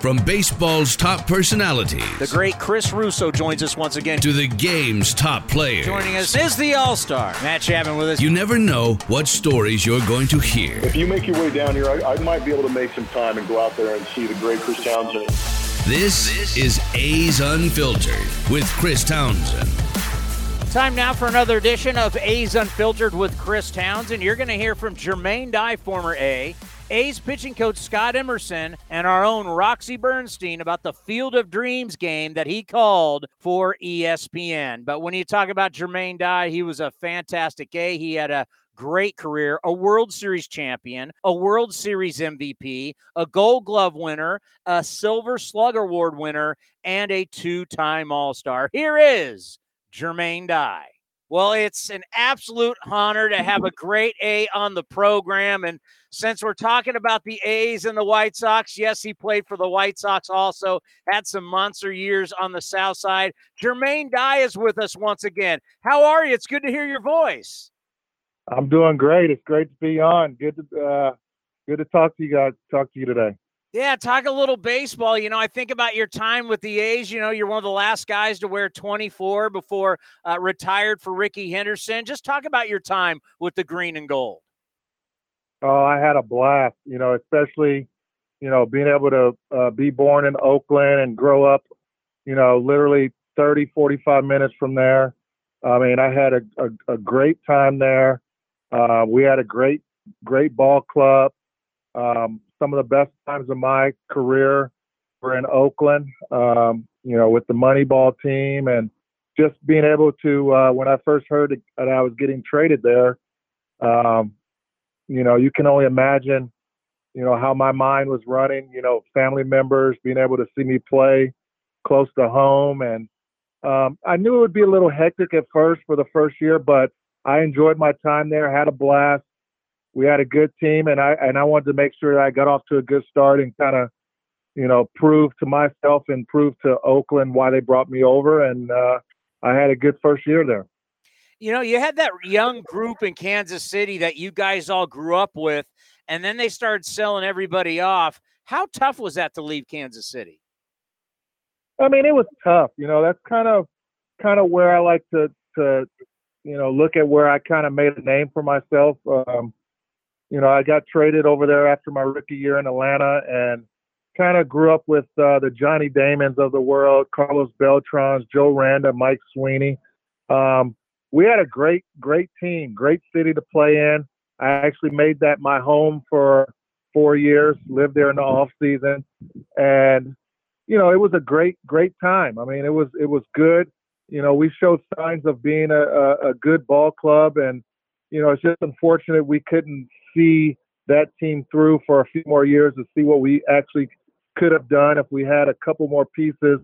From baseball's top personalities. The great Chris Russo joins us once again. To the game's top players. Joining us is the All Star, Matt Chapman with us. You never know what stories you're going to hear. If you make your way down here, I, I might be able to make some time and go out there and see the great Chris Townsend. This, this is A's Unfiltered with Chris Townsend. Time now for another edition of A's Unfiltered with Chris Townsend. You're going to hear from Jermaine Dye, former A, A's pitching coach Scott Emerson and our own Roxy Bernstein about the Field of Dreams game that he called for ESPN. But when you talk about Jermaine Dye, he was a fantastic A. He had a great career, a World Series champion, a World Series MVP, a Gold Glove winner, a Silver Slug Award winner, and a two time All Star. Here is Jermaine Dye. Well, it's an absolute honor to have a great A on the program. And since we're talking about the A's and the White Sox, yes, he played for the White Sox also, had some monster years on the South Side. Jermaine Dye is with us once again. How are you? It's good to hear your voice. I'm doing great. It's great to be on. Good to uh, good to talk to you guys. Talk to you today. Yeah, talk a little baseball. You know, I think about your time with the A's. You know, you're one of the last guys to wear 24 before uh, retired for Rickey Henderson. Just talk about your time with the green and gold. Oh, I had a blast. You know, especially you know being able to uh, be born in Oakland and grow up. You know, literally 30, 45 minutes from there. I mean, I had a, a, a great time there. Uh, we had a great, great ball club. Um, some of the best times of my career were in Oakland, um, you know, with the Moneyball team and just being able to, uh, when I first heard that I was getting traded there, um, you know, you can only imagine, you know, how my mind was running, you know, family members being able to see me play close to home. And um, I knew it would be a little hectic at first for the first year, but I enjoyed my time there, had a blast we had a good team, and I and I wanted to make sure that I got off to a good start and kind of, you know, prove to myself and prove to Oakland why they brought me over, and uh, I had a good first year there. You know, you had that young group in Kansas City that you guys all grew up with, and then they started selling everybody off. How tough was that to leave Kansas City? I mean, it was tough. You know, that's kind of kind of where I like to to you know look at where I kind of made a name for myself. Um, you know, I got traded over there after my rookie year in Atlanta and kind of grew up with uh, the Johnny Damons of the world, Carlos Beltrans, Joe Randa, Mike Sweeney. Um, we had a great, great team, great city to play in. I actually made that my home for four years, lived there in the off season, and you know, it was a great, great time. I mean, it was it was good. You know, we showed signs of being a, a, a good ball club, and you know, it's just unfortunate we couldn't see that team through for a few more years to see what we actually could have done if we had a couple more pieces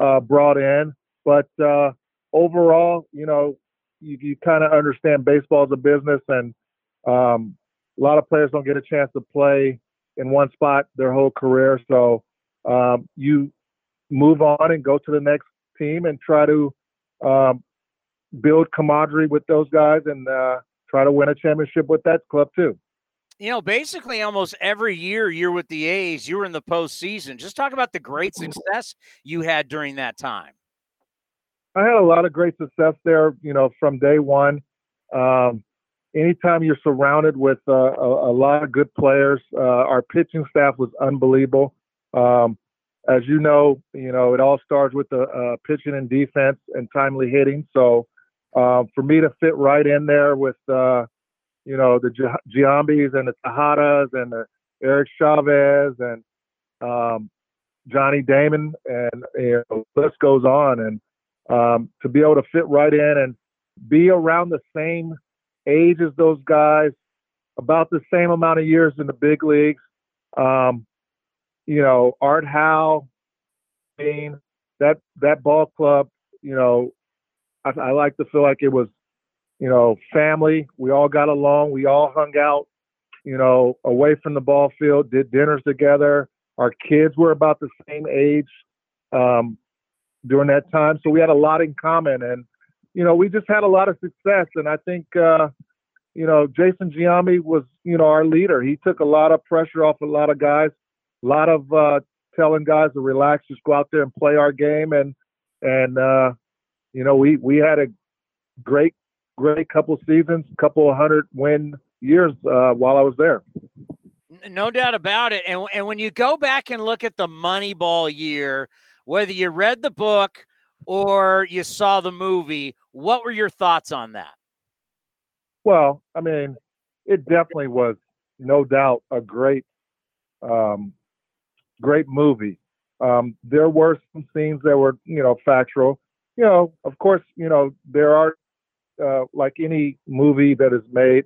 uh, brought in. But uh, overall, you know, you, you kind of understand baseball as a business, and um, a lot of players don't get a chance to play in one spot their whole career. So um, you move on and go to the next team and try to um, build camaraderie with those guys and uh, try to win a championship with that club too. You know, basically almost every year you're with the A's, you were in the postseason. Just talk about the great success you had during that time. I had a lot of great success there, you know, from day one. Um, anytime you're surrounded with uh, a, a, lot of good players, uh, our pitching staff was unbelievable. Um, as you know, you know, it all starts with the uh, pitching and defense and timely hitting. So um, for me to fit right in there with, uh, you know, the Giambis and the Tejadas and the Eric Chavez and um, Johnny Damon and you know, list goes on. And um, to be able to fit right in and be around the same age as those guys, about the same amount of years in the big leagues. Um, you know, Art Howe, Beane, that that ball club, you know, I, I like to feel like it was, you know, family. We all got along. We all hung out, you know, away from the ball field, did dinners together. Our kids were about the same age um, during that time, so we had a lot in common, and you know, we just had a lot of success. And I think, uh, you know, Jason Giambi was, you know, our leader. He took a lot of pressure off a lot of guys, a lot of uh, telling guys to relax, just go out there and play our game, and and uh, you know, we we had a great great couple seasons, couple hundred win years uh, while I was there. No doubt about it. And, and when you go back and look at the Moneyball year, whether you read the book or you saw the movie, what were your thoughts on that? Well, I mean, it definitely was no doubt a great, um, great movie. Um, there were some scenes that were, you know, factual. You know, of course, you know, there are uh, like any movie that is made,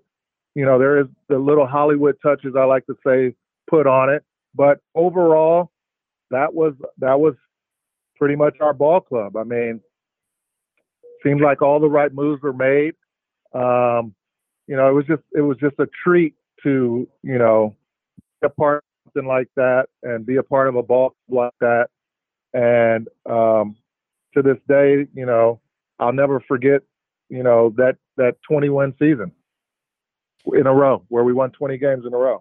you know, there is the little Hollywood touches I like to say put on it. But overall, that was that was pretty much our ball club. I mean, seemed like all the right moves were made. Um, you know, it was just it was just a treat to you know be a part of something like that and be a part of a ball club like that. And um, to this day, you know, I'll never forget you know that that 21 season in a row where we won 20 games in a row.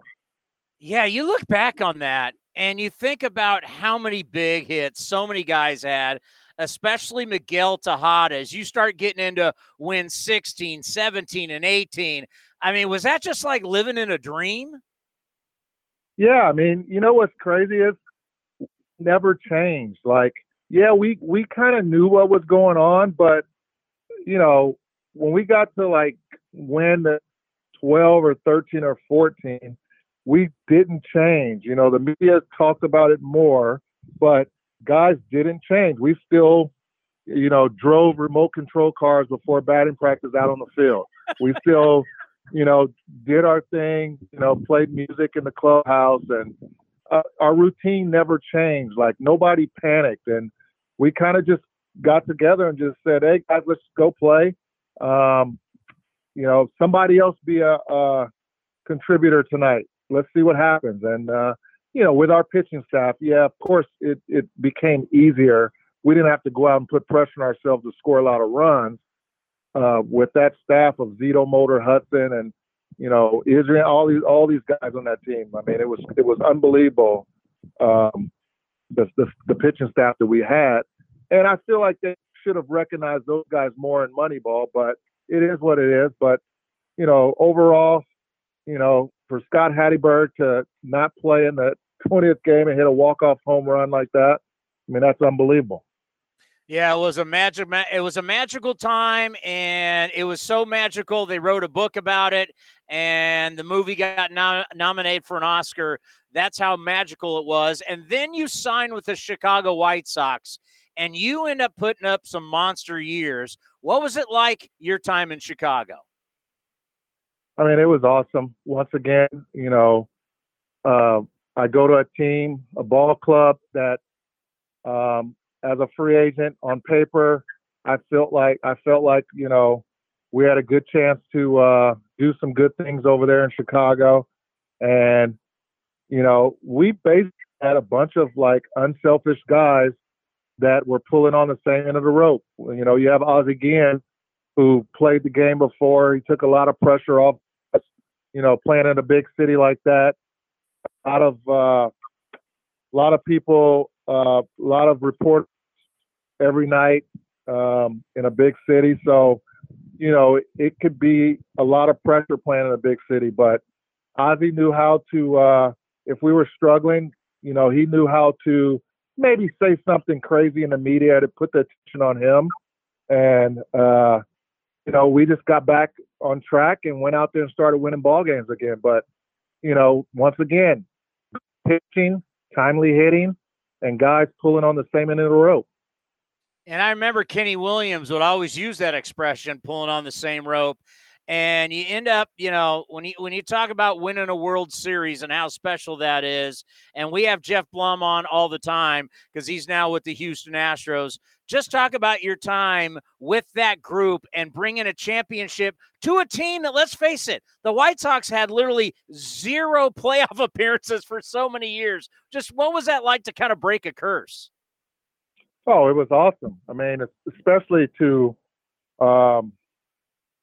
Yeah, you look back on that and you think about how many big hits so many guys had, especially Miguel Tejada, as you start getting into win 16, 17, and 18. I mean, was that just like living in a dream? Yeah, I mean, you know what's crazy is never changed. Like, yeah, we we kind of knew what was going on, but you know, when we got to like win the 12 or 13 or 14, we didn't change. You know, the media talked about it more, but guys didn't change. We still, you know, drove remote control cars before batting practice out on the field. We still, you know, did our thing, you know, played music in the clubhouse and uh, our routine never changed. Like nobody panicked and we kind of just got together and just said, "Hey guys, let's go play." Um, you know, somebody else be a, a, contributor tonight. Let's see what happens. And uh, you know, with our pitching staff, yeah, of course, it it became easier. We didn't have to go out and put pressure on ourselves to score a lot of runs. Uh, with that staff of Zito, Mulder, Hudson, and you know, Israel, all these all these guys on that team. I mean, it was it was unbelievable. Um, the, the the pitching staff that we had, and I feel like they should have recognized those guys more in Moneyball, but it is what it is. But, you know, overall, you know, for Scott Hatteberg to not play in the 20th game and hit a walk-off home run like that, I mean, that's unbelievable. Yeah, it was a magic. It was a magical time, and it was so magical. They wrote a book about it, and the movie got no- nominated for an Oscar. That's how magical it was. And then you sign with the Chicago White Sox, and you end up putting up some monster years. What was it like your time in Chicago? I mean, it was awesome. Once again, you know, uh, I go to a team, a ball club that, um, as a free agent on paper, I felt like I felt like you know we had a good chance to uh, do some good things over there in Chicago, and you know we basically had a bunch of like unselfish guys that were pulling on the same end of the rope. You know, you have Ozzie Guillen, who played the game before. He took a lot of pressure off you know, playing in a big city like that. A lot of uh, a lot of people, uh, a lot of reports every night um, in a big city. So, you know, it, it could be a lot of pressure playing in a big city. But Ozzie knew how to, uh, if we were struggling, you know, he knew how to maybe say something crazy in the media to put the attention on him. And uh, you know, we just got back on track and went out there and started winning ball games again. But you know, once again, pitching, timely hitting, and guys pulling on the same end of the rope. And I remember Kenny Williams would always use that expression, pulling on the same rope. and you end up, you know, when you when you talk about winning a World Series and how special that is, and we have Geoff Blum on all the time because he's now with the Houston Astros. Just talk about your time with that group and bringing a championship to a team that, let's face it, the White Sox had literally zero playoff appearances for so many years. Just what was that like to kind of break a curse? Oh, it was awesome. I mean, especially to um,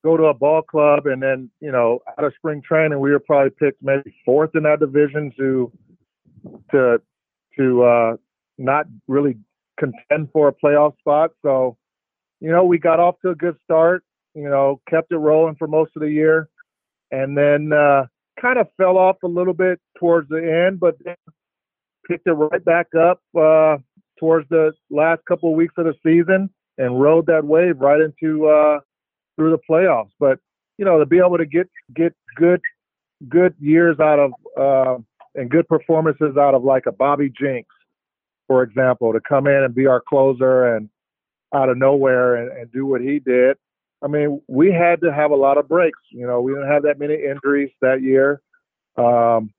go to a ball club and then you know out of spring training we were probably picked maybe fourth in that division to to to uh, not really contend for a playoff spot. So you know we got off to a good start. You know kept it rolling for most of the year, and then uh, kind of fell off a little bit towards the end, but picked it right back up uh, towards the last couple of weeks of the season and rode that wave right into uh, through the playoffs. But you know, to be able to get get good good years out of uh, and good performances out of like a Bobby Jenks, for example, to come in and be our closer and out of nowhere and, and do what he did. I mean, we had to have a lot of breaks. You know, we didn't have that many injuries that year. Um,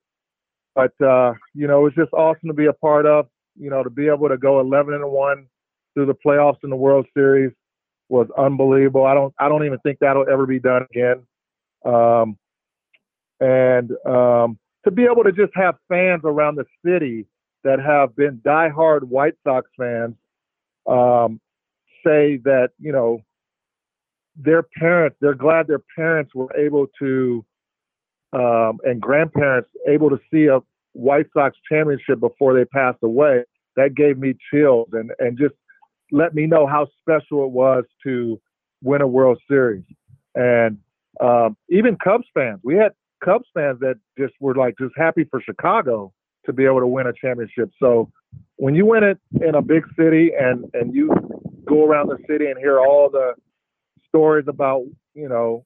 but uh, you know, it was just awesome to be a part of. You know, to be able to go 11 and one through the playoffs in the World Series was unbelievable. I don't I don't even think that'll ever be done again. Um, and um, to be able to just have fans around the city that have been diehard White Sox fans um, say that you know their parents they're glad their parents were able to um, and grandparents able to see a White Sox championship before they passed away. That gave me chills and and just let me know how special it was to win a World Series. And um, even Cubs fans, we had Cubs fans that just were like just happy for Chicago to be able to win a championship. So when you win it in a big city and and you go around the city and hear all the stories about you know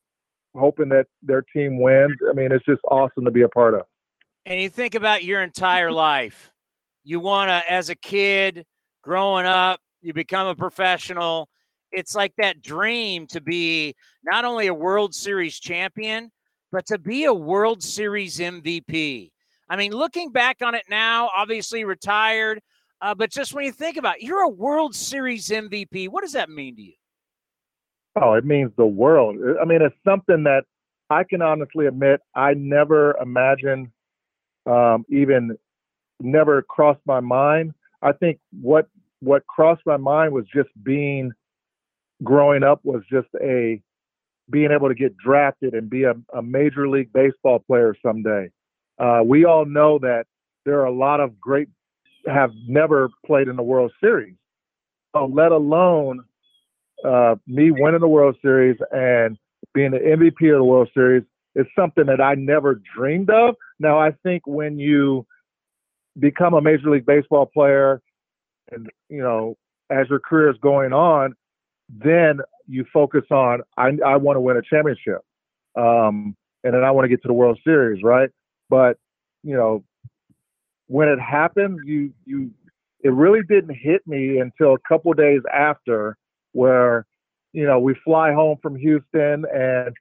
hoping that their team wins, I mean it's just awesome to be a part of. And you think about your entire life. You want to, as a kid growing up, you become a professional. It's like that dream to be not only a World Series champion, but to be a World Series MVP. I mean, looking back on it now, obviously retired, uh, but just when you think about it, you're a World Series MVP. What does that mean to you? Oh, it means the world. I mean, it's something that I can honestly admit I never imagined, um, even never crossed my mind. I think what what crossed my mind was just being growing up was just a being able to get drafted and be a, a major league baseball player someday. Uh, we all know that there are a lot of great have never played in the World Series. So let alone uh, me winning the World Series and being the MVP of the World Series is something that I never dreamed of. Now I think when you become a major league baseball player and you know as your career is going on then you focus on i, I want to win a championship um, and then i want to get to the world series right but you know when it happened you you it really didn't hit me until a couple days after where you know we fly home from houston and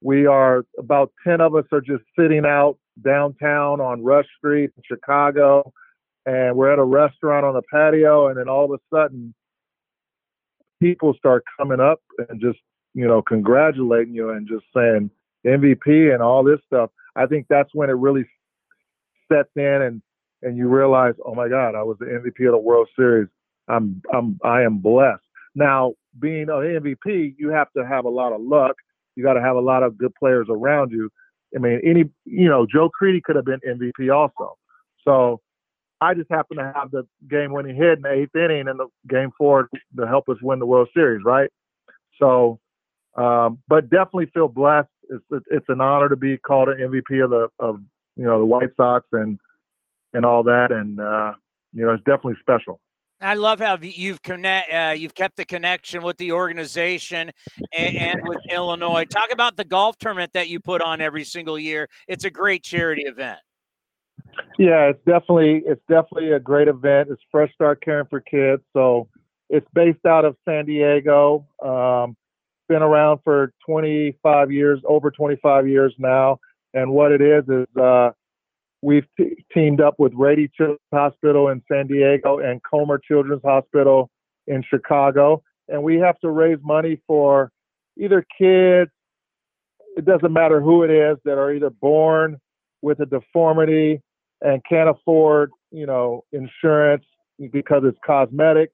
we are about 10 of us are just sitting out downtown on rush street in chicago and we're at a restaurant on the patio, and then all of a sudden, people start coming up and just you know congratulating you and just saying MVP and all this stuff. I think that's when it really sets in and and you realize, oh my God, I was the MVP of the World Series. I'm I'm I am blessed. Now, being an MVP, you have to have a lot of luck. You got to have a lot of good players around you. I mean, any you know, Joe Crede could have been MVP also. So I just happened to have the game winning hit in the eighth inning in the game four to help us win the World Series, right? So, um, but definitely feel blessed. It's it's an honor to be called an MVP of the of you know the White Sox and and all that, and uh, you know it's definitely special. I love how you've connect, uh, you've kept the connection with the organization and, and, with Illinois. Talk about the golf tournament that you put on every single year. It's a great charity event. Yeah, it's definitely it's definitely a great event. It's Fresh Start Caring for Kids, so it's based out of San Diego. Um, been around for 25 years, over 25 years now. And what it is is uh, we've t- teamed up with Rady Children's Hospital in San Diego and Comer Children's Hospital in Chicago, and we have to raise money for either kids. It doesn't matter who it is that are either born with a deformity and can't afford, you know, insurance because it's cosmetic.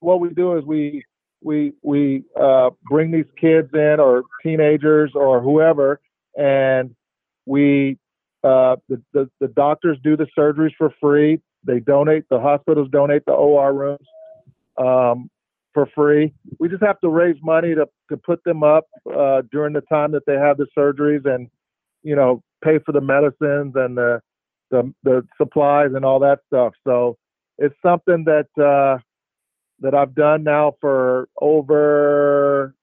What we do is we we we uh, bring these kids in or teenagers or whoever, and we uh, the, the the doctors do the surgeries for free. They donate the hospitals donate the OR rooms um, for free. We just have to raise money to to put them up uh, during the time that they have the surgeries, and you know pay for the medicines and the the, the supplies and all that stuff. So it's something that uh, that I've done now for over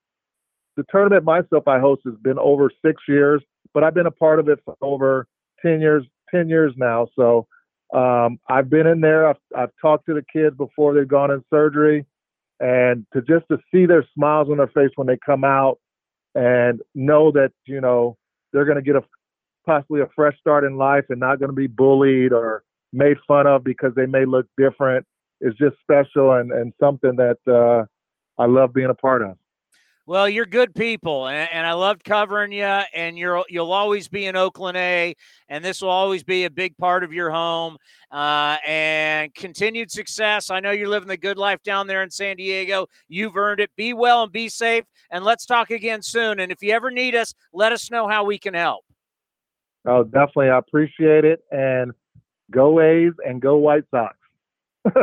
the tournament myself I host has been over six years, but I've been a part of it for over ten years ten years now. So um, I've been in there. I've, I've talked to the kids before they've gone in surgery, and to just to see their smiles on their face when they come out, and know that you know they're going to get a possibly a fresh start in life and not going to be bullied or made fun of because they may look different is just special and, and something that uh, I love being a part of. Well, you're good people, and, and, I loved covering you. And you're you'll always be in Oakland A, and this will always be a big part of your home. Uh, and continued success. I know you're living the good life down there in San Diego. You've earned it. Be well and be safe. And let's talk again soon. And if you ever need us, let us know how we can help. Oh, definitely. I appreciate it. And go A's and go White Sox.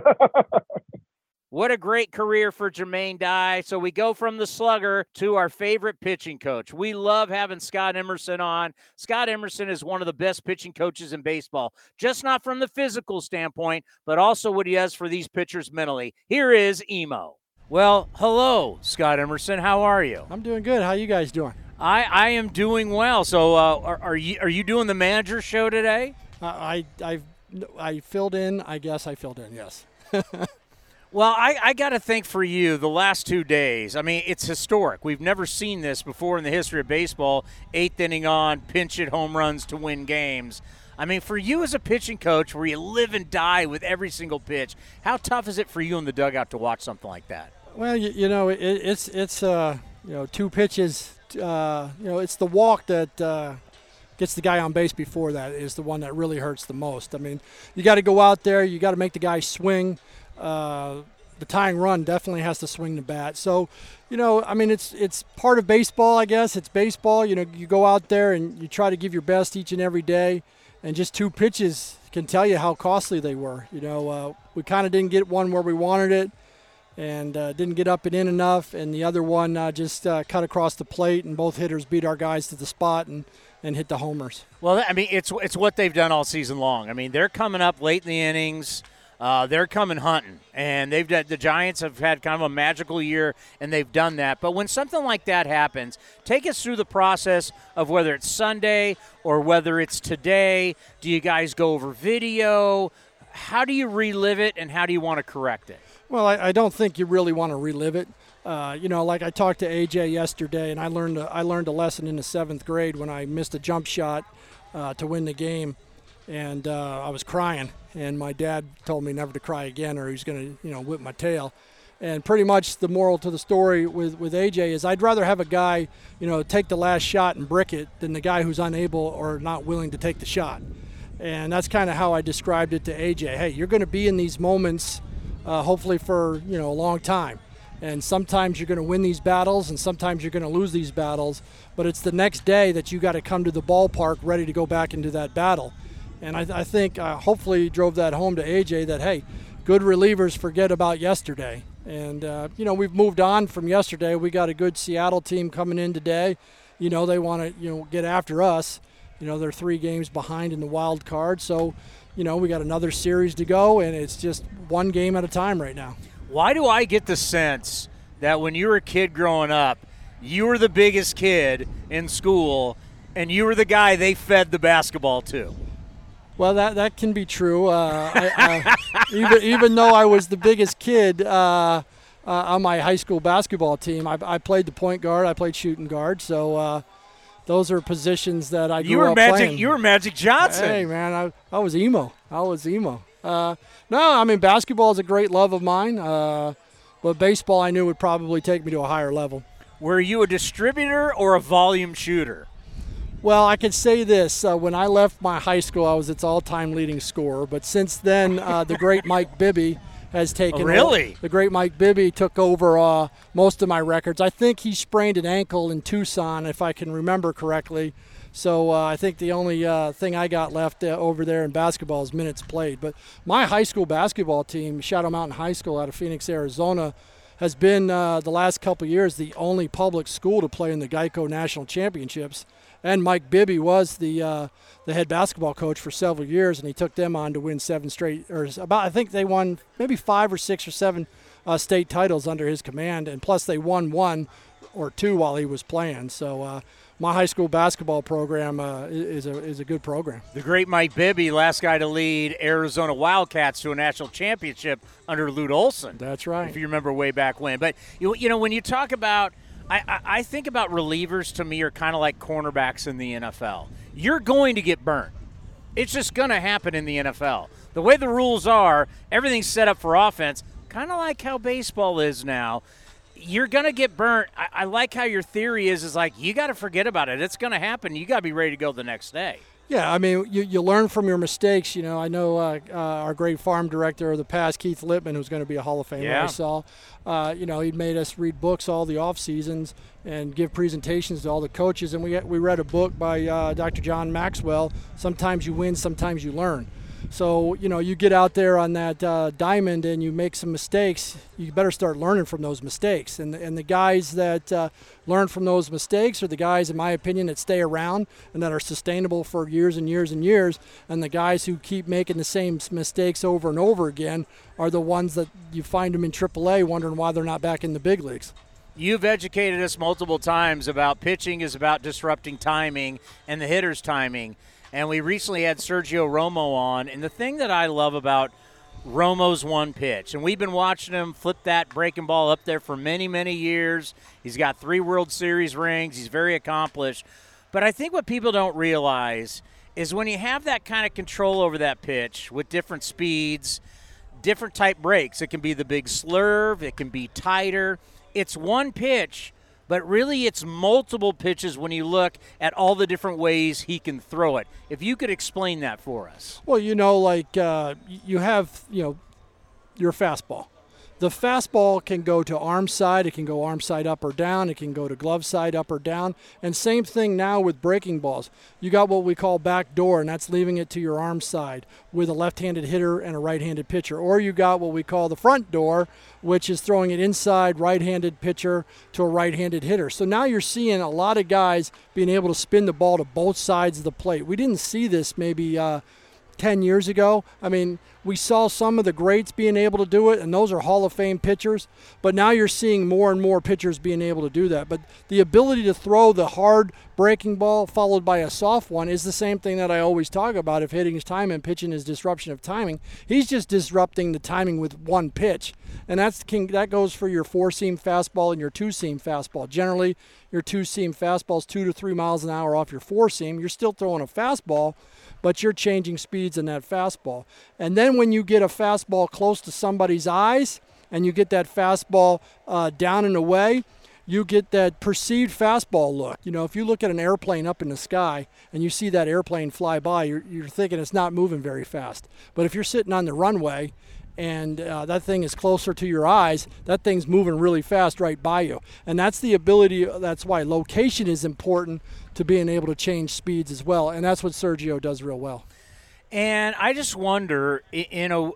What a great career for Jermaine Dye. So we go from the slugger to our favorite pitching coach. We love having Scott Emerson on. Scott Emerson is one of the best pitching coaches in baseball, just not from the physical standpoint, but also what he does for these pitchers mentally. Here is Emo. Well, hello, Scott Emerson. How are you? I'm doing good. How you guys doing? I, I am doing well. So uh, are, are you are you doing the manager show today? Uh, I I I filled in. I guess I filled in. Yes. Well, I, I got to think for you the last two days. I mean, it's historic. We've never seen this before in the history of baseball. Eighth inning on, pinch hit home runs to win games. I mean, for you as a pitching coach, where you live and die with every single pitch, how tough is it for you in the dugout to watch something like that? Well, you, you know, it, it's it's uh, you know two pitches. Uh, you know, it's the walk that. Uh, gets the guy on base before that is the one that really hurts the most. I mean, you got to go out there, you got to make the guy swing. Uh, the tying run definitely has to swing the bat. So, you know, I mean, it's it's part of baseball, I guess. It's baseball. You know, you go out there and you try to give your best each and every day, and just two pitches can tell you how costly they were. You know, uh, we kind of didn't get one where we wanted it, and uh, didn't get up and in enough, and the other one uh, just uh, cut across the plate, and both hitters beat our guys to the spot and and hit the homers. Well, I mean, it's it's what they've done all season long. I mean, they're coming up late in the innings uh, they're coming hunting, and they've done, the Giants have had kind of a magical year, and they've done that. But when something like that happens, take us through the process of whether it's Sunday or whether it's today. Do you guys go over video? How do you relive it, and how do you want to correct it? Well, I, I don't think you really want to relive it. Uh, you know, like I talked to AJ yesterday, and I learned a, I learned a lesson in the seventh grade when I missed a jump shot uh, to win the game and uh, I was crying. And my dad told me never to cry again, or he's to, you know, whip my tail. And pretty much the moral to the story with, with AJ is I'd rather have a guy, you know, take the last shot and brick it than the guy who's unable or not willing to take the shot. And that's kind of how I described it to AJ. Hey, you're going to be in these moments, uh, hopefully for you know a long time. And sometimes you're going to win these battles, and sometimes you're going to lose these battles. But it's the next day that you got to come to the ballpark ready to go back into that battle. And I, I think uh, hopefully drove that home to AJ that, hey, good relievers forget about yesterday. And, uh, you know, we've moved on from yesterday. We got a good Seattle team coming in today. You know, they want to, you know, get after us. You know, they're three games behind in the wild card. So, you know, we got another series to go, and it's just one game at a time right now. Why do I get the sense that when you were a kid growing up, you were the biggest kid in school and you were the guy they fed the basketball to? Well, that that can be true. Uh, I, uh, even even though I was the biggest kid, uh, uh, on my high school basketball team. I, I, played the point guard. I played shooting guard. So uh, those are positions that I grew you were up Magic. playing. You were Magic Johnson. Hey man, I, I was emo. I was emo. Uh, no, I mean basketball is a great love of mine, uh, but baseball I knew would probably take me to a higher level. Were you a distributor or a volume shooter? Well, I can say this: uh, when I left my high school, I was its all-time leading scorer. But since then, uh, the great Mike Bibby has taken. Oh, really? Over, the great Mike Bibby took over uh, most of my records. I think he sprained an ankle in Tucson, if I can remember correctly. So uh, I think the only uh, thing I got left uh, over there in basketball is minutes played. But my high school basketball team, Shadow Mountain High School out of Phoenix, Arizona, has been uh, the last couple years the only public school to play in the Geico National Championships. And Mike Bibby was the uh, the head basketball coach for several years, and he took them on to win seven straight, or about I think they won maybe five or six or seven uh, state titles under his command, and plus they won one or two while he was playing. So my high school basketball program uh, is a is a good program. The great Mike Bibby, last guy to lead Arizona Wildcats to a national championship under Lute Olson. That's right. If you remember way back when. But you you know when you talk about, I I, I think about relievers to me are kind of like cornerbacks in the NFL. You're going to get burnt. It's just going to happen in the NFL. The way the rules are, everything's set up for offense, kind of like how baseball is now you're gonna get burnt. I, I, like how your theory is is like you got to forget about it. It's gonna happen. You got to be ready to go the next day. Yeah, I mean, you, you learn from your mistakes. You know, I know uh, uh, our great farm director of the past, Keith Lieppman, who's going to be a Hall of Famer. Yeah. I saw, uh, you know, he made us read books all the off seasons and give presentations to all the coaches. And we we read a book by uh, Dr. John Maxwell. Sometimes you win, sometimes you learn. So, you know, you get out there on that uh, diamond and you make some mistakes, you better start learning from those mistakes. And, and the guys that uh, learn from those mistakes are the guys, in my opinion, that stay around and that are sustainable for years and years and years. And the guys who keep making the same mistakes over and over again are the ones that you find them in AAA wondering why they're not back in the big leagues. You've educated us multiple times about pitching is about disrupting timing and the hitter's timing. And we recently had Sergio Romo on. And the thing that I love about Romo's one pitch, and we've been watching him flip that breaking ball up there for many, many years. He's got three World Series rings, he's very accomplished. But I think what people don't realize is when you have that kind of control over that pitch with different speeds, different type breaks, it can be the big slurve, it can be tighter. It's one pitch but really it's multiple pitches when you look at all the different ways he can throw it. If you could explain that for us. Well, you know, like uh, you have, you know, your fastball. The fastball can go to arm side, it can go arm side up or down, it can go to glove side up or down. And same thing now with breaking balls. You got what we call back door, and that's leaving it to your arm side with a left handed hitter and a right handed pitcher. Or you got what we call the front door, which is throwing it inside right handed pitcher to a right handed hitter. So now you're seeing a lot of guys being able to spin the ball to both sides of the plate. We didn't see this maybe. Uh, 10 years ago. I mean, we saw some of the greats being able to do it, and those are Hall of Fame pitchers. But now you're seeing more and more pitchers being able to do that. But the ability to throw the hard breaking ball followed by a soft one is the same thing that I always talk about if hitting is time and pitching is disruption of timing. He's just disrupting the timing with one pitch. And that's that goes for your four seam fastball and your two seam fastball. Generally, your two seam fastball is two to three miles an hour off your four seam. You're still throwing a fastball but you're changing speeds in that fastball. And then when you get a fastball close to somebody's eyes and you get that fastball uh, down and away, you get that perceived fastball look. You know, if you look at an airplane up in the sky and you see that airplane fly by, you're, you're thinking it's not moving very fast. But if you're sitting on the runway and uh, that thing is closer to your eyes, that thing's moving really fast right by you. And that's the ability, that's why location is important to being able to change speeds as well. And that's what Sergio does real well. And I just wonder, in a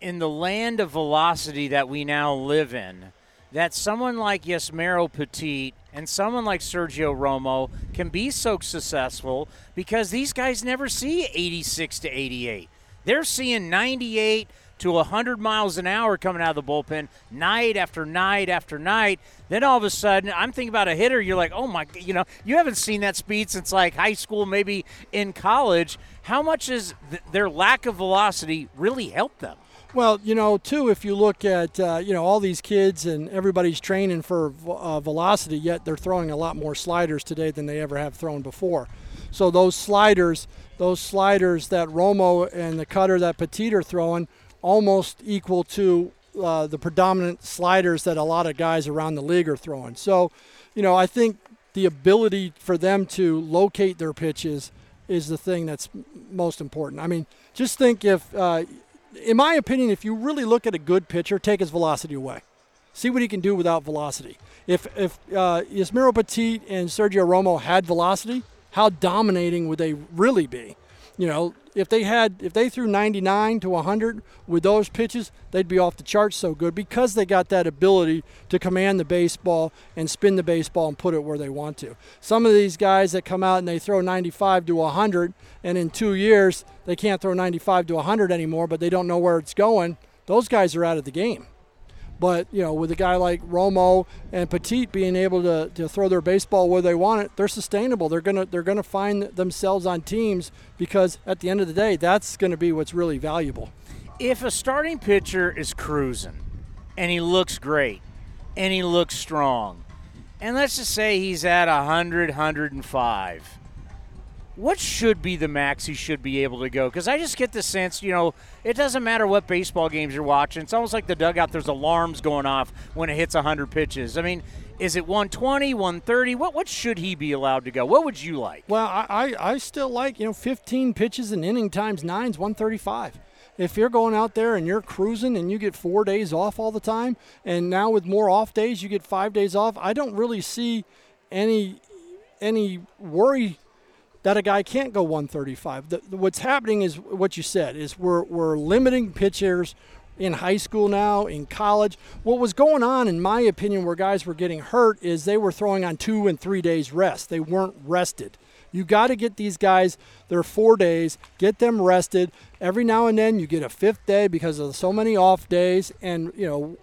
in the land of velocity that we now live in, that someone like Yusmeiro Petit and someone like Sergio Romo can be so successful because these guys never see 86 to 88. They're seeing 98 to 100 miles an hour coming out of the bullpen night after night after night. Then all of a sudden, I'm thinking about a hitter. You're like, oh my, you know, you haven't seen that speed since like high school, maybe in college. How much is th- their lack of velocity really help them? Well, you know, too, if you look at uh, you know all these kids and everybody's training for uh, velocity, yet they're throwing a lot more sliders today than they ever have thrown before. So those sliders, those sliders that Romo and the cutter that Petit are throwing, almost equal to uh, the predominant sliders that a lot of guys around the league are throwing. So, you know, I think the ability for them to locate their pitches is the thing that's most important. I mean, just think if, uh, in my opinion, if you really look at a good pitcher, take his velocity away. See what he can do without velocity. If if uh, Petit and Sergio Romo had velocity, how dominating would they really be? You know, if they had if they threw 99 to 100 with those pitches, they'd be off the charts so good because they got that ability to command the baseball and spin the baseball and put it where they want to. Some of these guys that come out and they throw 95 to 100 and in 2 years they can't throw 95 to 100 anymore, but they don't know where it's going. Those guys are out of the game. But you know, with a guy like Romo and Petit being able to, to throw their baseball where they want it, they're sustainable. They're gonna they're gonna find themselves on teams because at the end of the day, that's to be what's really valuable. If a starting pitcher is cruising and he looks great and he looks strong, and let's just say he's at 100, 105 what should be the max he should be able to go? Because I just get the sense, you know, it doesn't matter what baseball games you're watching. It's almost like the dugout, there's alarms going off when it hits 100 pitches. I mean, is it 120, 130? What what should he be allowed to go? What would you like? Well, I, I, still like, you know, 15 pitches an inning times nines, 135 if you're going out there and you're cruising and you get four days off all the time, and now with more off days you get five days off, I don't really see any any worry that a guy can't go 135. The, what's happening is what you said is we're, we're limiting pitchers in high school now, in college. What was going on, in my opinion, where guys were getting hurt is they were throwing on two and three days rest. They weren't rested. You got to get these guys their four days, get them rested. Every now and then you get a fifth day because of so many off days, and you know,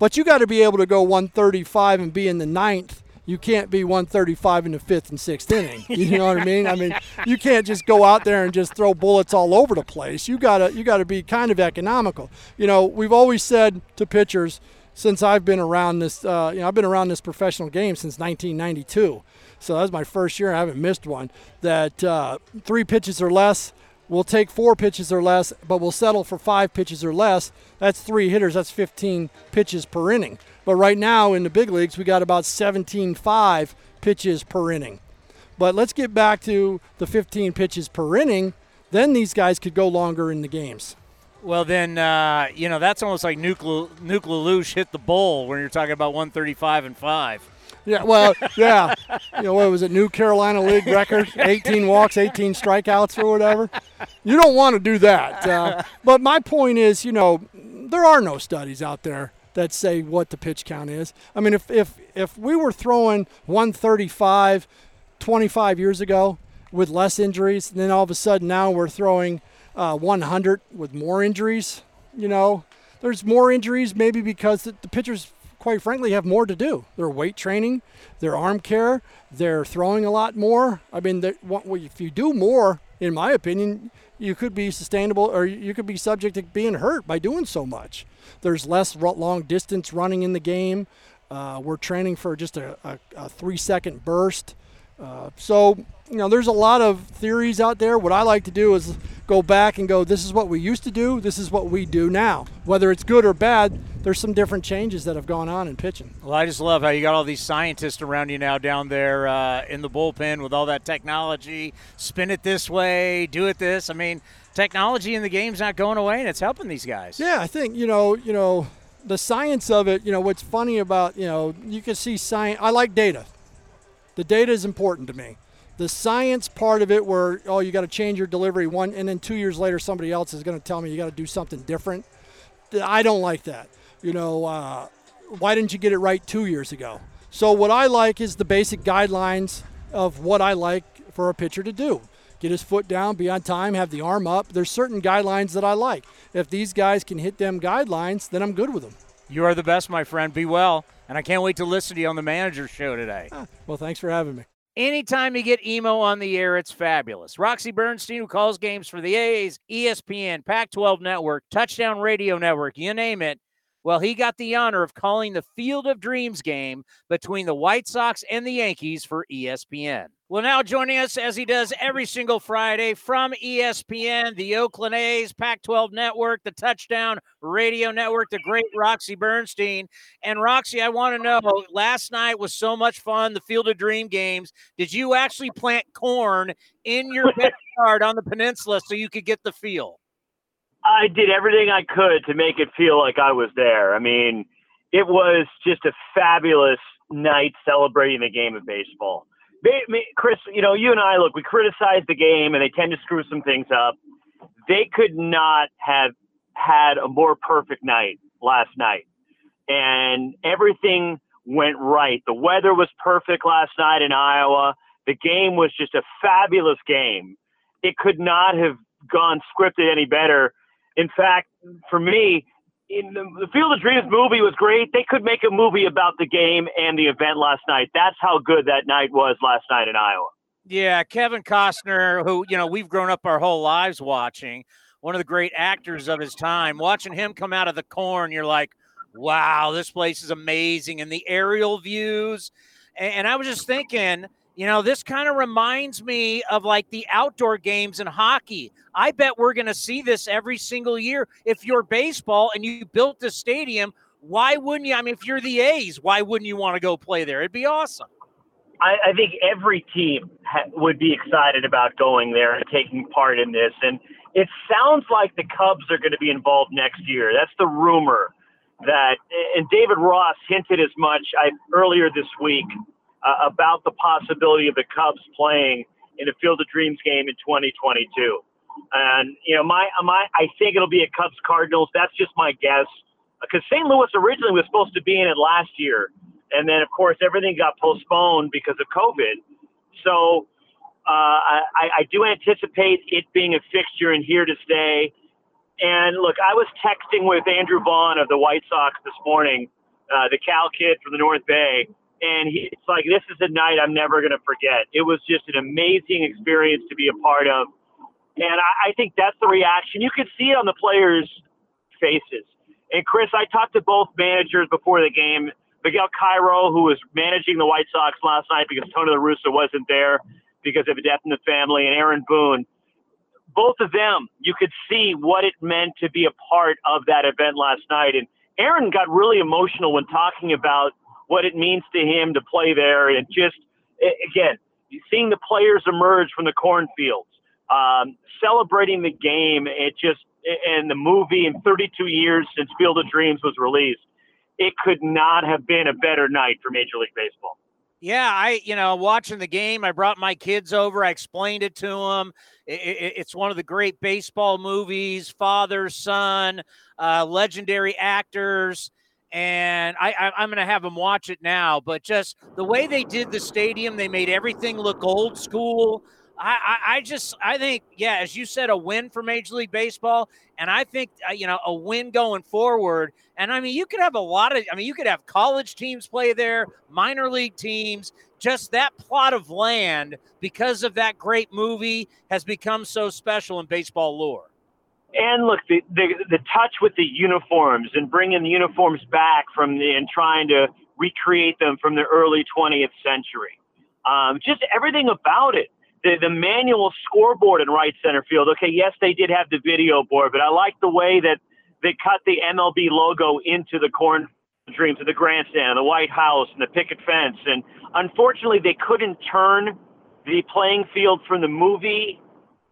but you got to be able to go 135 and be in the ninth you can't be 135 in the fifth and sixth inning. You know what I mean? I mean, you can't just go out there and just throw bullets all over the place. You gotta you gotta be kind of economical. You know, we've always said to pitchers since I've been around this. Uh, you know, I've been around this professional game since 1992. So that's my first year. I haven't missed one. That uh, three pitches or less. We'll take four pitches or less, but we'll settle for five pitches or less. That's three hitters. That's 15 pitches per inning. But right now in the big leagues, we got about 17.5 pitches per inning. But let's get back to the 15 pitches per inning. Then these guys could go longer in the games. Well, then, uh, you know, that's almost like Nuke LaLoosh hit the bowl when you're talking about 135 and 5. Yeah, well, yeah. You know, what was it, New Carolina League record? 18 walks, 18 strikeouts, or whatever. You don't want to do that. Uh, but my point is, you know, there are no studies out there that say what the pitch count is. I mean, if, if, if we were throwing 135 25 years ago with less injuries, and then all of a sudden now we're throwing uh, 100 with more injuries, you know, there's more injuries maybe because the, the pitchers, quite frankly, have more to do. Their weight training, their arm care, they're throwing a lot more. I mean, if you do more, in my opinion, you could be sustainable or you could be subject to being hurt by doing so much. There's less long distance running in the game. Uh, we're training for just a, a, a three second burst. Uh, so, you know, there's a lot of theories out there. What I like to do is go back and go, this is what we used to do, this is what we do now. Whether it's good or bad, there's some different changes that have gone on in pitching. Well, I just love how you got all these scientists around you now down there uh, in the bullpen with all that technology. Spin it this way, do it this. I mean, technology in the game's not going away, and it's helping these guys. Yeah, I think you know, you know, the science of it. You know, what's funny about you know, you can see science. I like data. The data is important to me. The science part of it, where oh, you got to change your delivery one, and then two years later, somebody else is going to tell me you got to do something different. I don't like that. You know, uh, why didn't you get it right two years ago? So what I like is the basic guidelines of what I like for a pitcher to do get his foot down, be on time, have the arm up. There's certain guidelines that I like. If these guys can hit them guidelines, then I'm good with them. You are the best, my friend. Be well. And I can't wait to listen to you on the manager show today. Ah, well, thanks for having me. Anytime you get emo on the air, it's fabulous. Roxy Bernstein, who calls games for the A's, ESPN, Pac 12 Network, Touchdown Radio Network, you name it. Well, he got the honor of calling the Field of Dreams game between the White Sox and the Yankees for ESPN. Well, now joining us as he does every single Friday from ESPN, the Oakland A's, Pac 12 Network, the Touchdown Radio Network, the great Roxy Bernstein. And Roxy, I want to know last night was so much fun, the Field of Dream games. Did you actually plant corn in your backyard on the peninsula so you could get the feel? I did everything I could to make it feel like I was there. I mean, it was just a fabulous night celebrating the game of baseball. Chris, you know, you and I look, we criticize the game and they tend to screw some things up. They could not have had a more perfect night last night. And everything went right. The weather was perfect last night in Iowa. The game was just a fabulous game. It could not have gone scripted any better. In fact, for me, in the, the Field of Dreams movie was great. They could make a movie about the game and the event last night. That's how good that night was last night in Iowa. Yeah, Kevin Costner, who you know we've grown up our whole lives watching, one of the great actors of his time. Watching him come out of the corn, you're like, "Wow, this place is amazing!" And the aerial views. And I was just thinking, you know, this kind of reminds me of like the outdoor games in hockey. I bet we're going to see this every single year. If you're baseball and you built the stadium, why wouldn't you? I mean, if you're the A's, why wouldn't you want to go play there? It'd be awesome. I, I think every team ha- would be excited about going there and taking part in this. And it sounds like the Cubs are going to be involved next year. That's the rumor that, and David Ross hinted as much I, earlier this week uh, about the possibility of the Cubs playing in a Field of Dreams game in 2022. And you know, my my I think it'll be a Cubs Cardinals. That's just my guess because St. Louis originally was supposed to be in it last year, and then of course everything got postponed because of COVID. So uh, I, I do anticipate it being a fixture and here to stay. And look, I was texting with Andrew Vaughn of the White Sox this morning, uh, the Cal kid from the North Bay, and he, it's like this is a night I'm never going to forget. It was just an amazing experience to be a part of, and I, I think that's the reaction. You could see it on the players' faces. And Chris, I talked to both managers before the game. Miguel Cairo, who was managing the White Sox last night because Tony La Russa wasn't there because of a death in the family, and Aaron Boone. Both of them, you could see what it meant to be a part of that event last night. And Aaron got really emotional when talking about what it means to him to play there, and just again seeing the players emerge from the cornfields, um, celebrating the game. It just and the movie in 32 years since Field of Dreams was released, it could not have been a better night for Major League Baseball. Yeah, I, you know, watching the game, I brought my kids over. I explained it to them. It, it, it's one of the great baseball movies, father, son, uh, legendary actors and I, I am going to have them watch it now. But just the way they did the stadium, they made everything look old school. I, I, I just I think yeah, as you said, a win for Major League Baseball, and I think uh, you know a win going forward. And I mean, you could have a lot of I mean, you could have college teams play there, minor league teams. Just that plot of land because of that great movie has become so special in baseball lore. And look, the, the the touch with the uniforms and bringing the uniforms back from the and trying to recreate them from the early 20th century. Um, just everything about it. The, the manual scoreboard in right center field. Okay, yes, they did have the video board, but I like the way that they cut the MLB logo into the corn dreams of the grandstand, the White House, and the picket fence. And unfortunately, they couldn't turn the playing field from the movie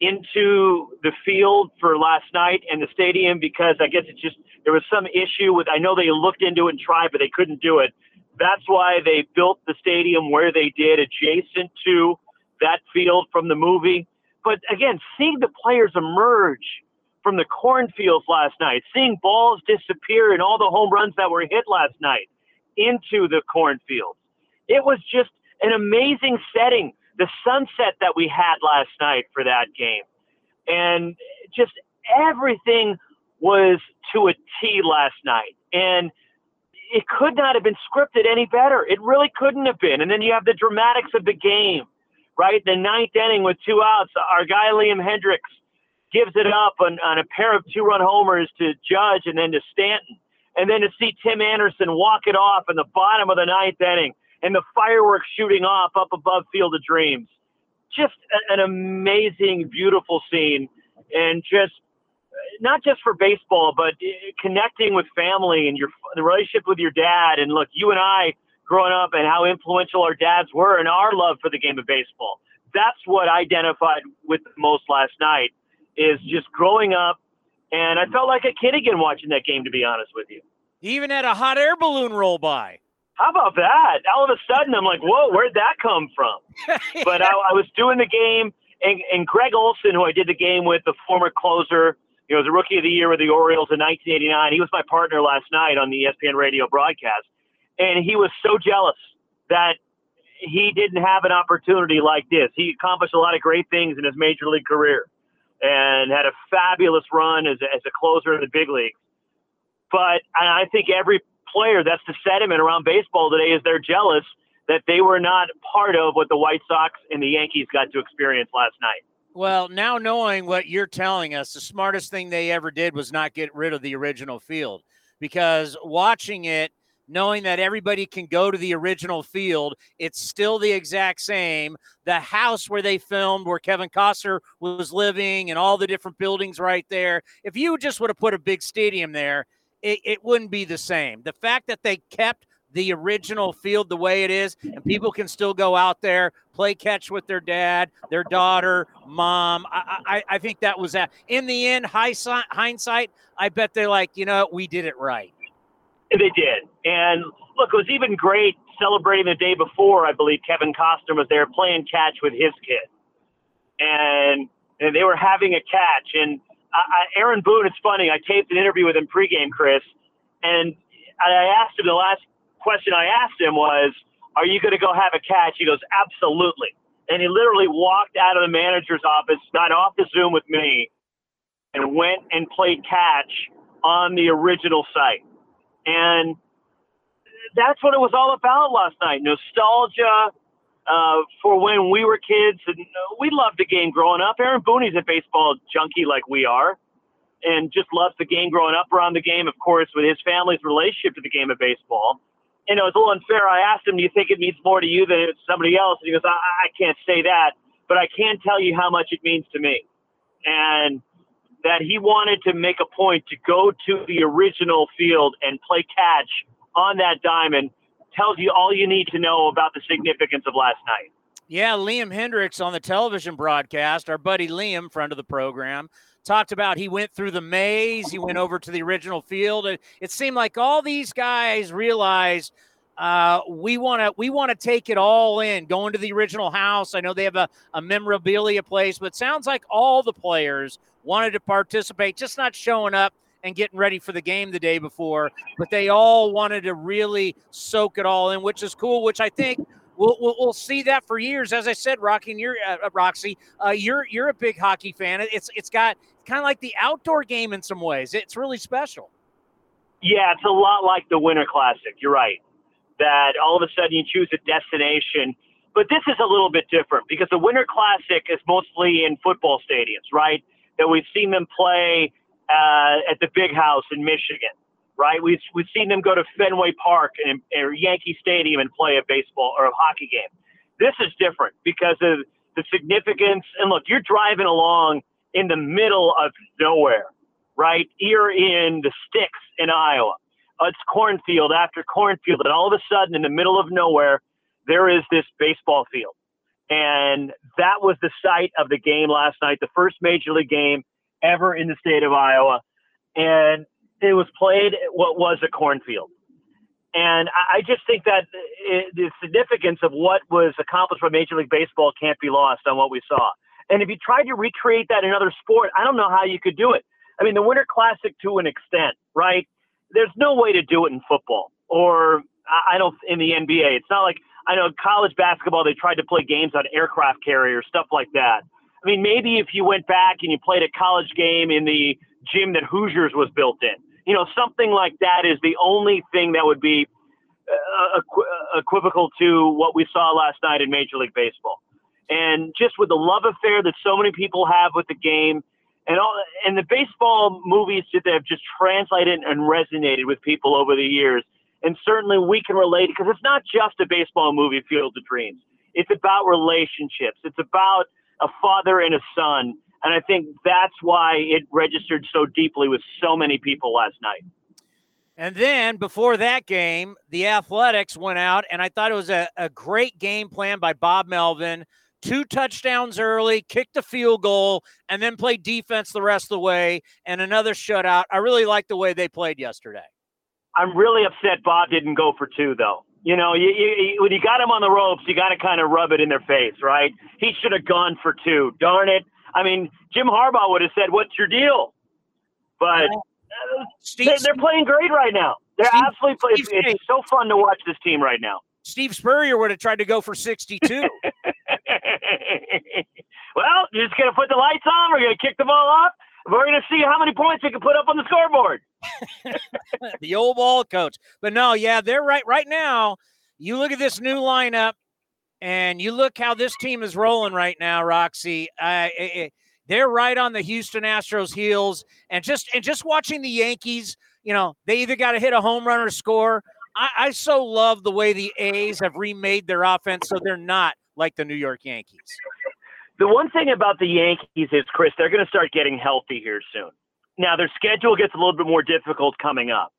into the field for last night and the stadium because I guess it's just there was some issue with I know they looked into it and tried but they couldn't do it. That's why they built the stadium where they did adjacent to that field from the movie. But again, seeing the players emerge from the cornfields last night, seeing balls disappear and all the home runs that were hit last night into the cornfields. It was just an amazing setting the sunset that we had last night for that game. And just everything was to a T last night. And it could not have been scripted any better. It really couldn't have been. And then you have the dramatics of the game right? The ninth inning with two outs, our guy Liam Hendriks gives it up on, on a pair of two run homers to Judge and then to Stanton. And then to see Tim Anderson walk it off in the bottom of the ninth inning and the fireworks shooting off up above Field of Dreams. Just a, an amazing, beautiful scene. And just not just for baseball, but uh, connecting with family and your the relationship with your dad. And look, you and I growing up and how influential our dads were and our love for the game of baseball. That's what I identified with the most last night is just growing up. And I felt like a kid again watching that game, to be honest with you. Even had a hot air balloon roll by. How about that? All of a sudden, I'm like, whoa, where'd that come from? but I, I was doing the game, and, and Gregg Olson, who I did the game with, the former closer, you know, was a rookie of the year with the Orioles in 1989. He was my partner last night on the ESPN radio broadcast. And he was so jealous that he didn't have an opportunity like this. He accomplished a lot of great things in his major league career and had a fabulous run as a, as a closer in the big leagues. But I think every player, that's the sentiment around baseball today, is they're jealous that they were not part of what the White Sox and the Yankees got to experience last night. Well, now knowing what you're telling us, the smartest thing they ever did was not get rid of the original field because watching it, knowing that everybody can go to the original field, it's still the exact same. The house where they filmed, where Kevin Costner was living, and all the different buildings right there. If you just would have put a big stadium there, it, it wouldn't be the same. The fact that they kept the original field the way it is, and people can still go out there, play catch with their dad, their daughter, mom. I, I, I think that was that. In the end, hindsight, I bet they're like, you know, we did it right. They did. And look, it was even great celebrating the day before. I believe Kevin Costner was there playing catch with his kid. And, and they were having a catch. And I, Aaron Boone, it's funny, I taped an interview with him pregame, Chris, and I asked him the last question I asked him was, Are you going to go have a catch? He goes, Absolutely. And he literally walked out of the manager's office, got off the Zoom with me, and went and played catch on the original site. And that's what it was all about last night nostalgia uh, for when we were kids. And we loved the game growing up. Aaron Boone's a baseball junkie like we are and just loves the game growing up around the game, of course, with his family's relationship to the game of baseball you know, it's a little unfair. I asked him, "Do you think it means more to you than somebody else?" And he goes, I, "I can't say that, but I can tell you how much it means to me." And that he wanted to make a point to go to the original field and play catch on that diamond tells you all you need to know about the significance of last night. Yeah, Liam Hendriks on the television broadcast, our buddy Liam, friend of the program, talked about he went through the maze, he went over to the original field, and it seemed like all these guys realized uh, we want to we want to take it all in, going to the original house. I know they have a, a memorabilia place, but sounds like all the players wanted to participate, just not showing up and getting ready for the game the day before, but they all wanted to really soak it all in, which is cool. Which I think we'll, we'll, we'll see that for years. As I said, Rocky, and you're uh, uh, Roxy, uh, you're you're a big hockey fan. It's it's got kind of like the outdoor game in some ways. It's really special. Yeah, it's a lot like the Winter Classic. You're right. That all of a sudden you choose a destination, but this is a little bit different because the Winter Classic is mostly in football stadiums, right? That we've seen them play uh, at the Big House in Michigan right? We've we've seen them go to Fenway Park and or Yankee Stadium and play a baseball or a hockey game. This is different because of the significance. And look, you're driving along in the middle of nowhere, right? You're in the sticks in Iowa. It's cornfield after cornfield, and all of a sudden, in the middle of nowhere, there is this baseball field. And that was the site of the game last night, the first major league game ever in the state of Iowa. And it was played what was a cornfield. And I just think that the significance of what was accomplished by Major League Baseball can't be lost on what we saw. And if you tried to recreate that in another sport, I don't know how you could do it. I mean, the Winter Classic to an extent, right? There's no way to do it in football or I don't in the NBA. It's not like I know college basketball they tried to play games on aircraft carriers, stuff like that. I mean, maybe if you went back and you played a college game in the gym that Hoosiers was built in, you know, something like that is the only thing that would be uh, equ- equivocal to what we saw last night in Major League Baseball. and just with the love affair that so many people have with the game, and all, and the baseball movies that have just translated and resonated with people over the years. And certainly we can relate because it's not just a baseball movie, Field of Dreams. It's about relationships. It's about a father and a son. And I think that's why it registered so deeply with so many people last night. And then before that game, the Athletics went out, and I thought it was a, a great game plan by Bob Melvin. Two touchdowns early, kicked a field goal, and then played defense the rest of the way, and another shutout. I really like the way they played yesterday. I'm really upset Bob didn't go for two, though. You know, you, you, when you got him on the ropes, you got to kind of rub it in their face, right? He should have gone for two. Darn it. I mean, Jim Harbaugh would have said, What's your deal? But uh, Steve, they're, they're, playing great right now. They're Steve, absolutely playing. It's, it's so fun to watch this team right now. Steve Spurrier would have tried to go for 62. well, you're just going to put the lights on. We're going to kick the ball off. We're going to see how many points we can put up on the scoreboard. the old ball coach. But no, yeah, they're right. Right now, you look at this new lineup and you look how this team is rolling right now, Roxy. It, they're right on the Houston Astros heels, and just and just watching the Yankees, you know, they either got to hit a home run or score. I, I so love the way the A's have remade their offense so they're not like the New York Yankees. The one thing about the Yankees is, Chris, they're going to start getting healthy here soon. Now, their schedule gets a little bit more difficult coming up.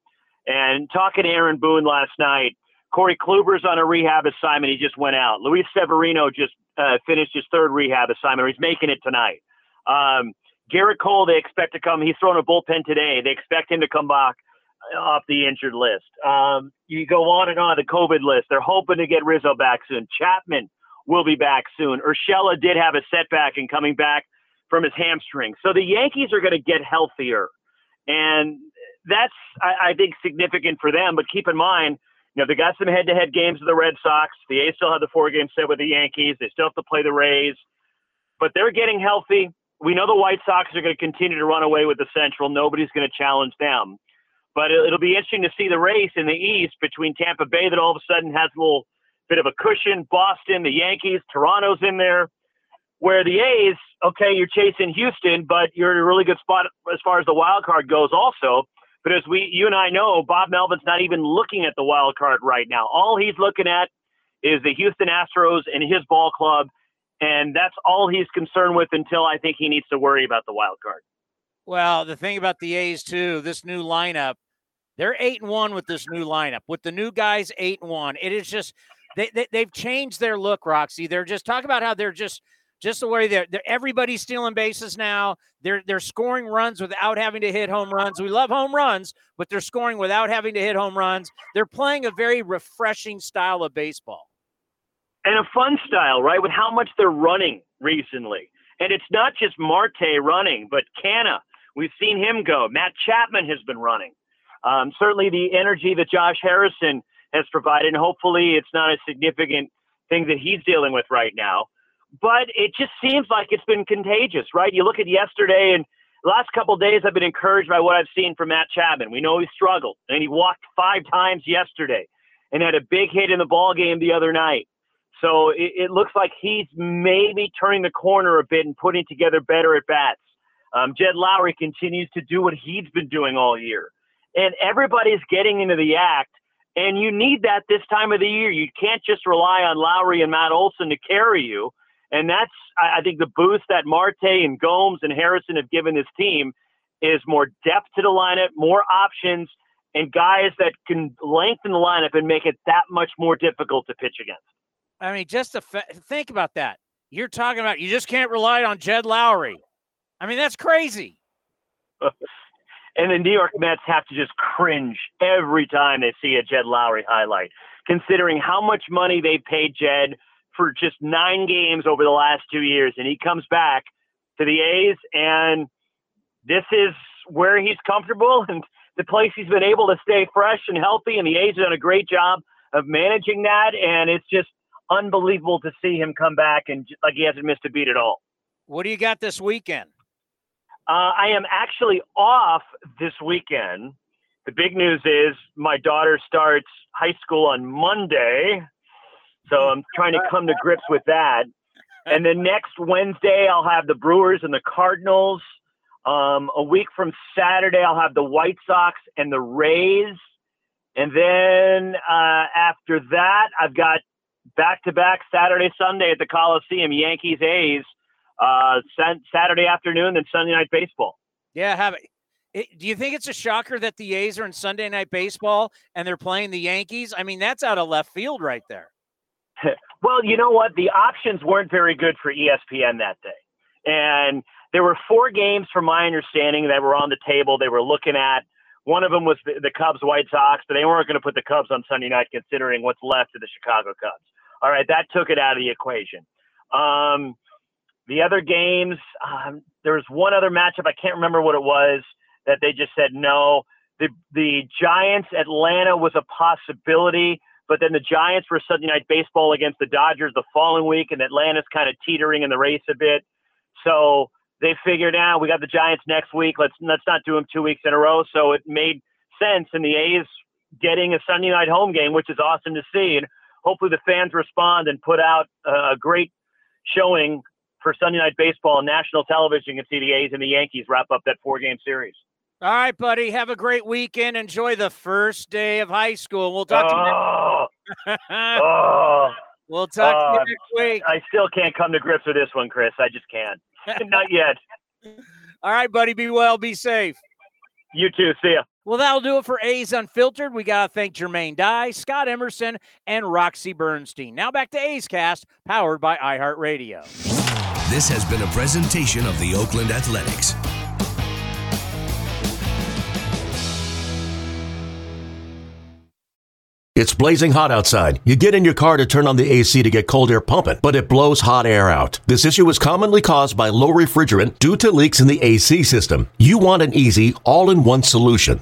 And talking to Aaron Boone last night, Corey Kluber's on a rehab assignment. He just went out. Luis Severino just uh, finished his third rehab assignment. He's making it tonight. Um, Gerrit Cole, they expect to come. He's throwing a bullpen today. They expect him to come back off the injured list. Um, you go on and on the COVID list. They're hoping to get Rizzo back soon. Chapman will be back soon. Urshela did have a setback in coming back from his hamstring. So the Yankees are going to get healthier. And that's, I, I think, significant for them. But keep in mind, you know, they got some head to head games with the Red Sox. The A's still have the four game set with the Yankees. They still have to play the Rays. But they're getting healthy we know the White Sox are going to continue to run away with the Central. Nobody's going to challenge them. But it'll be interesting to see the race in the East between Tampa Bay that all of a sudden has a little bit of a cushion, Boston, the Yankees, Toronto's in there. Where the A's, okay, you're chasing Houston, but you're in a really good spot as far as the wild card goes, also. But as we, you and I know, Bob Melvin's not even looking at the wild card right now. All he's looking at is the Houston Astros and his ball club and that's all he's concerned with until I think he needs to worry about the wild card. Well, the thing about the A's too, this new lineup, they're eight and one with this new lineup. With the new guys, eight and one. It is just they, they they've changed their look, Roxy. They're just talking about how they're just just the way they're, they're, everybody's stealing bases now. They're they're scoring runs without having to hit home runs. We love home runs, but they're scoring without having to hit home runs. They're playing a very refreshing style of baseball and a fun style, right? With how much they're running recently. And it's not just Marte running, but Canha. We've seen him go. Matt Chapman has been running. Um, certainly the energy that Josh Harrison has provided, and hopefully it's not a significant thing that he's dealing with right now. But it just seems like it's been contagious, right? You look at yesterday and last couple days, I've been encouraged by what I've seen from Matt Chapman. We know he struggled, and he walked five times yesterday, and had a big hit in the ball game the other night. So it, it, looks like he's maybe turning the corner a bit and putting together better at bats. Um, Jed Lowrie continues to do what he's been doing all year. And everybody's getting into the act. And you need that this time of the year. You can't just rely on Lowrie and Matt Olson to carry you. And that's, I think, the boost that Marte and Gomes and Harrison have given this team is more depth to the lineup, more options, and guys that can lengthen the lineup and make it that much more difficult to pitch against. I mean, just to fa- think about that. You're talking about you just can't rely on Jed Lowrie. I mean, that's crazy. and the New York Mets have to just cringe every time they see a Jed Lowrie highlight, considering how much money they paid Jed for just nine games over the last two years. And he comes back to the A's, and this is where he's comfortable and the place he's been able to stay fresh and healthy. And the A's have done a great job of managing that. And it's just unbelievable to see him come back and like he hasn't missed a beat at all. What do you got this weekend? Uh, I am actually off this weekend. The big news is my daughter starts high school on Monday, so I'm trying to come to grips with that. and then next Wednesday, I'll have the Brewers and the Cardinals. Um, a week from Saturday, I'll have the White Sox and the Rays. And then uh, after that, I've got back to back Saturday, Sunday at the Coliseum, Yankees, A's, uh, Saturday afternoon, then Sunday night baseball. Yeah, have it. it. Do you think it's a shocker that the A's are in Sunday night baseball and they're playing the Yankees? I mean, that's out of left field right there. well, you know what? The options weren't very good for ESPN that day. And there were four games, from my understanding, that were on the table. They were looking at. One of them was the, the Cubs White Sox, but they weren't going to put the Cubs on Sunday night considering what's left of the Chicago Cubs. All right, that took it out of the equation. Um, the other games, um, there was one other matchup. I can't remember what it was that they just said no. The the Giants Atlanta was a possibility, but then the Giants were Sunday night baseball against the Dodgers the following week, and Atlanta's kind of teetering in the race a bit. So they figured out we got the Giants next week. Let's let's not do them two weeks in a row. So it made sense, and the A's getting a Sunday night home game, which is awesome to see, and hopefully the fans respond and put out a great showing for Sunday night baseball on national television. You can see the A's and the Yankees wrap up that four game series. All right, buddy. Have a great weekend. Enjoy the first day of high school. We'll talk oh, to you. oh, we'll talk uh, to you next week. I still can't come to grips with this one, Chris. I just can't. Not yet. All right, buddy. Be well. Be safe. You too. See ya. Well, that'll do it for A's Unfiltered. We got to thank Jermaine Dye, Scott Emerson, and Roxy Bernstein. Now back to A's Cast, powered by iHeartRadio. This has been a presentation of the Oakland Athletics. It's blazing hot outside. You get in your car to turn on the AC to get cold air pumping, but it blows hot air out. This issue is commonly caused by low refrigerant due to leaks in the AC system. You want an easy, all in one solution